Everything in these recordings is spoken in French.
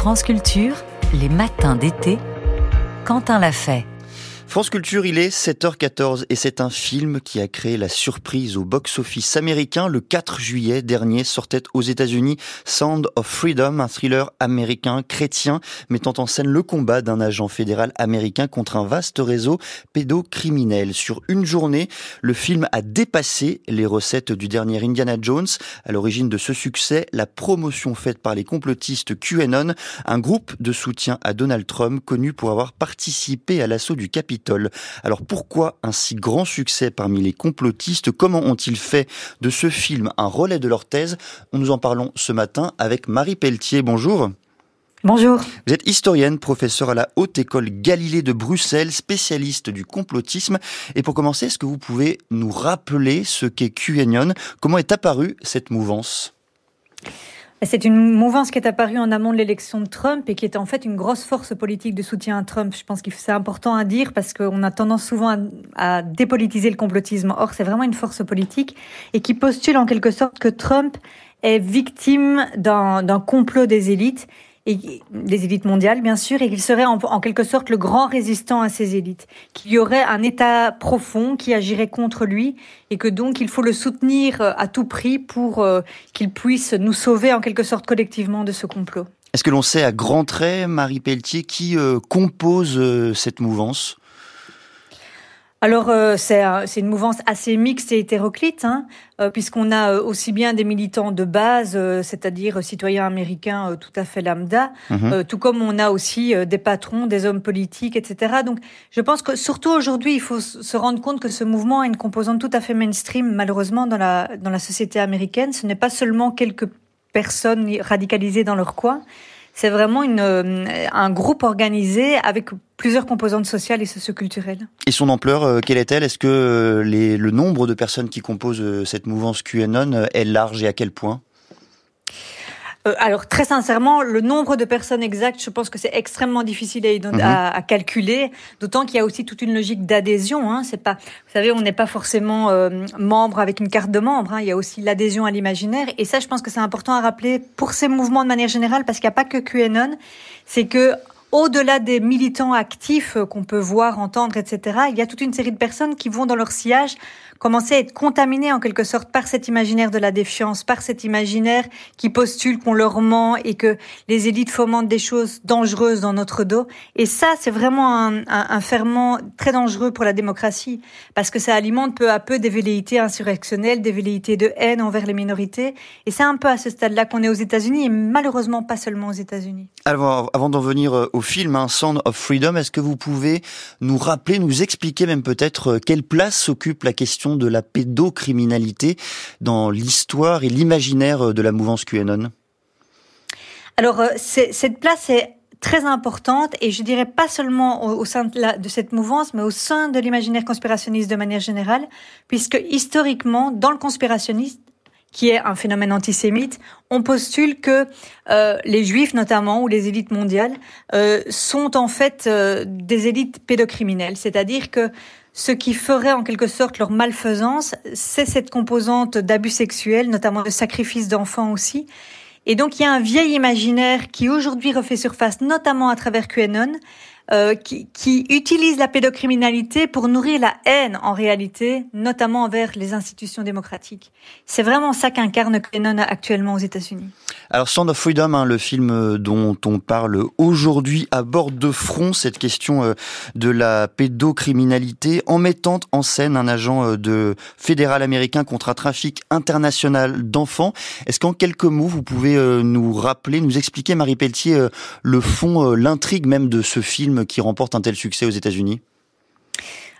France Culture, les matins d'été, Quentin l'a fait. France Culture, il est 7h14 et c'est un film qui a créé la surprise au box-office américain. Le 4 juillet dernier sortait aux États-Unis Sound of Freedom, un thriller américain chrétien mettant en scène le combat d'un agent fédéral américain contre un vaste réseau pédocriminel. Sur une journée, le film a dépassé les recettes du dernier Indiana Jones. À l'origine de ce succès, la promotion faite par les complotistes QAnon, un groupe de soutien à Donald Trump connu pour avoir participé à l'assaut du Capitole alors pourquoi un si grand succès parmi les complotistes? Comment ont-ils fait de ce film un relais de leur thèse? Nous en parlons ce matin avec Marie Pelletier. Bonjour. Bonjour. Vous êtes historienne, professeure à la Haute École Galilée de Bruxelles, spécialiste du complotisme. Et pour commencer, est-ce que vous pouvez nous rappeler ce qu'est QAnon? Comment est apparue cette mouvance? C'est une mouvance qui est apparue en amont de l'élection de Trump et qui est en fait une grosse force politique de soutien à Trump. Je pense que c'est important à dire parce qu'on a tendance souvent à, dépolitiser le complotisme. Or, c'est vraiment une force politique et qui postule en quelque sorte que Trump est victime d'un complot des élites et des élites mondiales, bien sûr, et qu'il serait en, quelque sorte le grand résistant à ces élites, qu'il y aurait un État profond qui agirait contre lui, et que donc il faut le soutenir euh, à tout prix pour euh, qu'il puisse nous sauver en quelque sorte collectivement de ce complot. Est-ce que l'on sait à grands traits, Marie Pelletier, qui euh, compose cette mouvance? Alors euh, c'est une mouvance assez mixte et hétéroclite, hein, euh, puisqu'on a euh, aussi bien des militants de base, c'est-à-dire citoyens américains tout à fait lambda, mhm. tout comme on a aussi des patrons, des hommes politiques, etc. Donc je pense que surtout aujourd'hui, il faut se rendre compte que ce mouvement a une composante tout à fait mainstream, malheureusement, dans la, dans la société américaine. Ce n'est pas seulement quelques personnes radicalisées dans leur coin, c'est vraiment une, un groupe organisé avec plusieurs composantes sociales et socioculturelles. Et son ampleur, euh, quelle est-elle? Est-ce que euh, le nombre de personnes qui composent euh, cette mouvance QAnon est large et à quel point? Euh, alors très sincèrement, le nombre de personnes exactes, je pense que c'est extrêmement difficile à, mhm. à, calculer, d'autant qu'il y a aussi toute une logique d'adhésion. Hein. C'est pas, vous savez, on n'est pas forcément euh, membre avec une carte de membre. Hein. Il y a aussi l'adhésion à l'imaginaire, et ça, je pense que c'est important à rappeler pour ces mouvements de manière générale, parce qu'il n'y a pas que QAnon. C'est que au-delà des militants actifs qu'on peut voir, entendre, etc., il y a toute une série de personnes qui vont dans leur sillage commencer à être contaminées en quelque sorte par cet imaginaire de la défiance, par cet imaginaire qui postule qu'on leur ment et que les élites fomentent des choses dangereuses dans notre dos. Et ça, c'est vraiment un, ferment très dangereux pour la démocratie, parce que ça alimente peu à peu des velléités insurrectionnelles, des velléités de haine envers les minorités. Et c'est un peu à ce stade-là qu'on est aux États-Unis, et malheureusement pas seulement aux États-Unis. Alors, avant d'en venir euh, au film hein, Sound of Freedom, est-ce que vous pouvez nous rappeler, nous expliquer même peut-être euh, quelle place s'occupe la question de la pédocriminalité dans l'histoire et l'imaginaire de la mouvance QAnon? Alors, euh, cette place est très importante et je dirais pas seulement au, sein de, cette mouvance, mais au sein de l'imaginaire conspirationniste de manière générale, puisque historiquement, dans le conspirationnisme, qui est un phénomène antisémite, on postule que euh, les juifs notamment ou les élites mondiales euh, sont en fait des élites pédocriminelles, c'est-à-dire que ce qui ferait en quelque sorte leur malfaisance, c'est cette composante d'abus sexuels, notamment de sacrifice d'enfants aussi. Et donc il y a un vieil imaginaire qui aujourd'hui refait surface, notamment à travers QAnon, euh, qui, qui utilise la pédocriminalité pour nourrir la haine en réalité, notamment envers les institutions démocratiques. C'est vraiment ça qu'incarne QAnon actuellement aux États-Unis. Alors Sound of Freedom, hein, le film euh, dont on parle aujourd'hui, aborde de front cette question euh, de la pédocriminalité en mettant en scène un agent de fédéral américain contre un trafic international d'enfants. Est-ce qu'en quelques mots, vous pouvez nous rappeler, nous expliquer, Marie Pelletier, le fond, l'intrigue même de ce film qui remporte un tel succès aux États-Unis?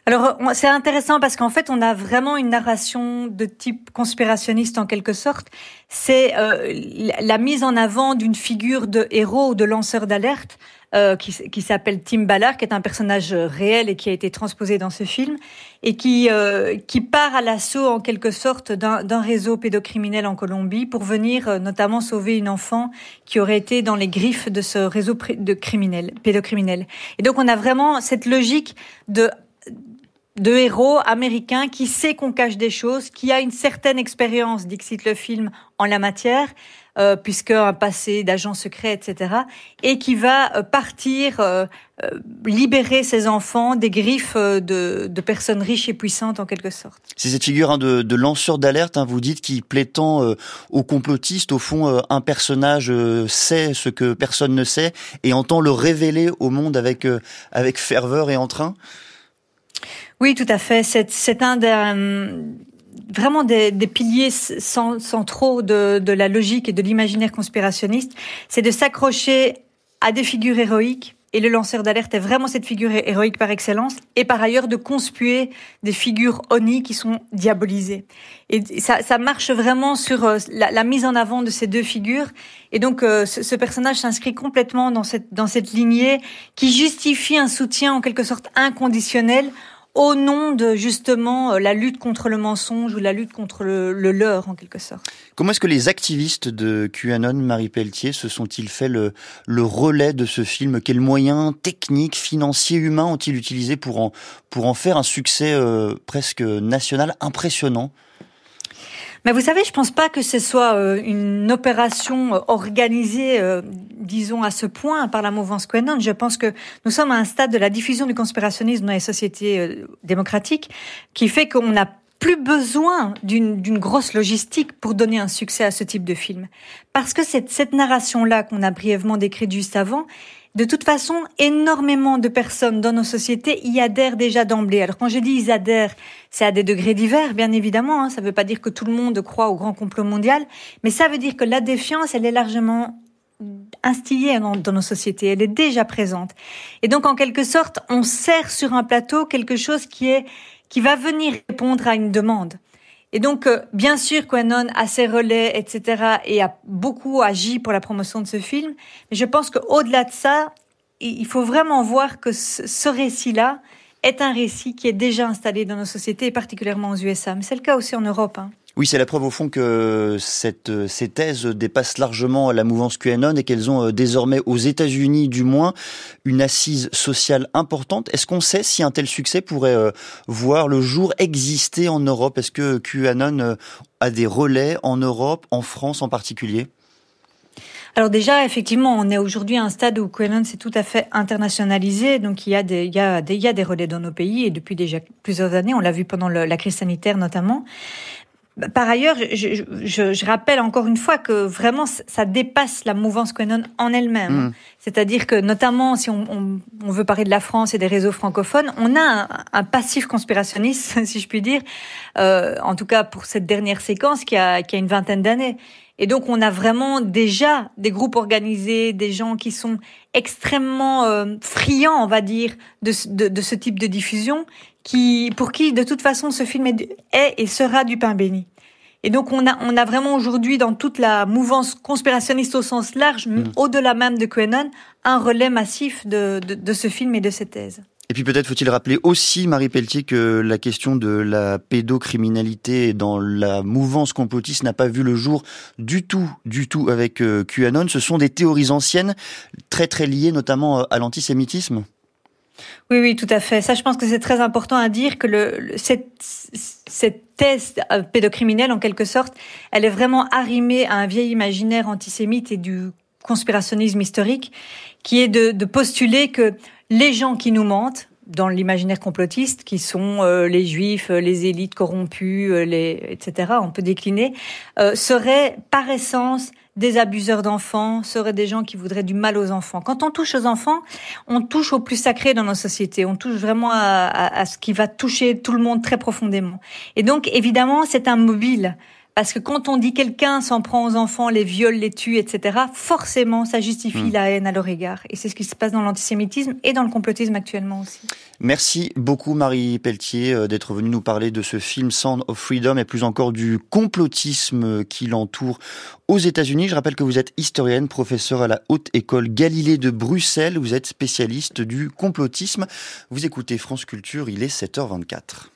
Alors c'est intéressant parce qu'en fait on a vraiment une narration de type conspirationniste en quelque sorte. C'est euh, la mise en avant d'une figure de héros ou de lanceur d'alerte euh, qui, qui s'appelle Tim Ballard, qui est un personnage réel et qui a été transposé dans ce film et qui euh, qui part à l'assaut en quelque sorte d'un réseau pédocriminel en Colombie pour venir euh, notamment sauver une enfant qui aurait été dans les griffes de ce réseau de criminels pédocriminels. Et donc on a vraiment cette logique de de héros américains qui sait qu'on cache des choses, qui a une certaine expérience, dixit le film, en la matière, euh, puisque un passé d'agent secret, etc., et qui va euh, partir euh, libérer ses enfants des griffes de, de, personnes riches et puissantes en quelque sorte. C'est cette figure hein, de, de, lanceur d'alerte, hein, vous dites, qui plaît tant aux complotistes. Au fond, un personnage sait ce que personne ne sait et entend le révéler au monde avec avec ferveur et entrain? Oui, tout à fait. C'est un des, vraiment des, des piliers centraux de, de la logique et de l'imaginaire conspirationniste, c'est de s'accrocher à des figures héroïques. Et le lanceur d'alerte est vraiment cette figure héroïque par excellence. Et par ailleurs, de conspuer des figures oni qui sont diabolisées. Et ça, ça marche vraiment sur euh, la, la, mise en avant de ces deux figures. Et donc, euh, ce, ce, personnage s'inscrit complètement dans cette, dans cette lignée qui justifie un soutien en quelque sorte inconditionnel au nom de justement euh, la lutte contre le mensonge ou la lutte contre le, leurre en quelque sorte. Comment est-ce que les activistes de QAnon, Marie Pelletier, se sont-ils fait le, le relais de ce film? Quels moyens techniques, financiers, humains ont-ils utilisé pour en, pour en faire un succès euh, presque national impressionnant? Mais vous savez, je pense pas que ce soit euh, une opération euh, organisée, euh, disons, à ce point par la mouvance QAnon. Je pense que nous sommes à un stade de la diffusion du conspirationnisme dans les sociétés démocratiques qui fait qu'on n'a plus besoin d'une grosse logistique pour donner un succès à ce type de film. Parce que cette, cette narration-là qu'on a brièvement décrite juste avant, de toute façon, énormément de personnes dans nos sociétés y adhèrent déjà d'emblée. Alors quand je dis ils adhèrent, c'est à des degrés divers, bien évidemment. Hein. Ça ne veut pas dire que tout le monde croit au grand complot mondial, mais ça veut dire que la défiance, elle est largement instillée dans, nos sociétés, elle est déjà présente. Et donc en quelque sorte, on sert sur un plateau quelque chose qui est qui va venir répondre à une demande. Et donc, euh, bien sûr, Quenon a ses relais, etc., et a beaucoup agi pour la promotion de ce film. Mais je pense qu'au-delà de ça, il faut vraiment voir que ce récit-là, est un récit qui est déjà installé dans nos sociétés, et particulièrement aux USA. Mais c'est le cas aussi en Europe. Hein. Oui, c'est la preuve au fond que cette, ces thèses dépassent largement la mouvance QAnon et qu'elles ont euh, désormais, aux États-Unis du moins, une assise sociale importante. Est-ce qu'on sait si un tel succès pourrait euh, voir le jour exister en Europe? Est-ce que QAnon euh, a des relais en Europe, en France en particulier? Alors déjà, effectivement, on est aujourd'hui à un stade où QAnon s'est tout à fait internationalisé. Donc il y a des relais dans nos pays et depuis déjà plusieurs années, on l'a vu pendant la crise sanitaire notamment. Par ailleurs, je, je, je, rappelle encore une fois que vraiment ça dépasse la mouvance QAnon en elle-même. Mmh. C'est-à-dire que notamment si on, on, on, veut parler de la France et des réseaux francophones, on a un, un passif conspirationniste, si je puis dire, euh, en tout cas pour cette dernière séquence qui a, qui a une vingtaine d'années. Et donc, on a vraiment déjà des groupes organisés, des gens qui sont extrêmement euh, friands, on va dire, de, de, de, ce type de diffusion, qui, pour qui, de toute façon, ce film est, est et sera du pain béni. Et donc, on a, on a vraiment aujourd'hui, dans toute la mouvance conspirationniste au sens large, mm. au-delà même de QAnon, un relais massif de, de, de ce film et de ces thèses. Et puis peut-être faut-il rappeler aussi, Marie Pelletier, que la question de la pédocriminalité dans la mouvance complotiste n'a pas vu le jour du tout, du tout avec euh, QAnon. Ce sont des théories anciennes, très très liées notamment euh, à l'antisémitisme. Oui, oui, tout à fait. Ça, je pense que c'est très important à dire que le, cette, cette thèse euh, pédocriminelle, en quelque sorte, elle est vraiment arrimée à un vieil imaginaire antisémite et du conspirationnisme historique, qui est de, de postuler que les gens qui nous mentent dans l'imaginaire complotiste, qui sont euh, les juifs, euh, les élites corrompues, euh, les, etc., on peut décliner, seraient par essence des abuseurs d'enfants, seraient des gens qui voudraient du mal aux enfants. Quand on touche aux enfants, on touche au plus sacré dans nos sociétés, on touche vraiment à, à ce qui va toucher tout le monde très profondément. Et donc, évidemment, c'est un mobile. Parce que quand on dit quelqu'un s'en prend aux enfants, les viole, les tue, etc., forcément, ça justifie hmm. la haine à leur égard. Et c'est ce qui se passe dans l'antisémitisme et dans le complotisme actuellement aussi. Merci beaucoup Marie Pelletier euh, d'être venue nous parler de ce film Sound of Freedom et plus encore du complotisme qui l'entoure aux États-Unis. Je rappelle que vous êtes historienne, professeure à la Haute École Galilée de Bruxelles. Vous êtes spécialiste du complotisme. Vous écoutez France Culture, il est 7h24.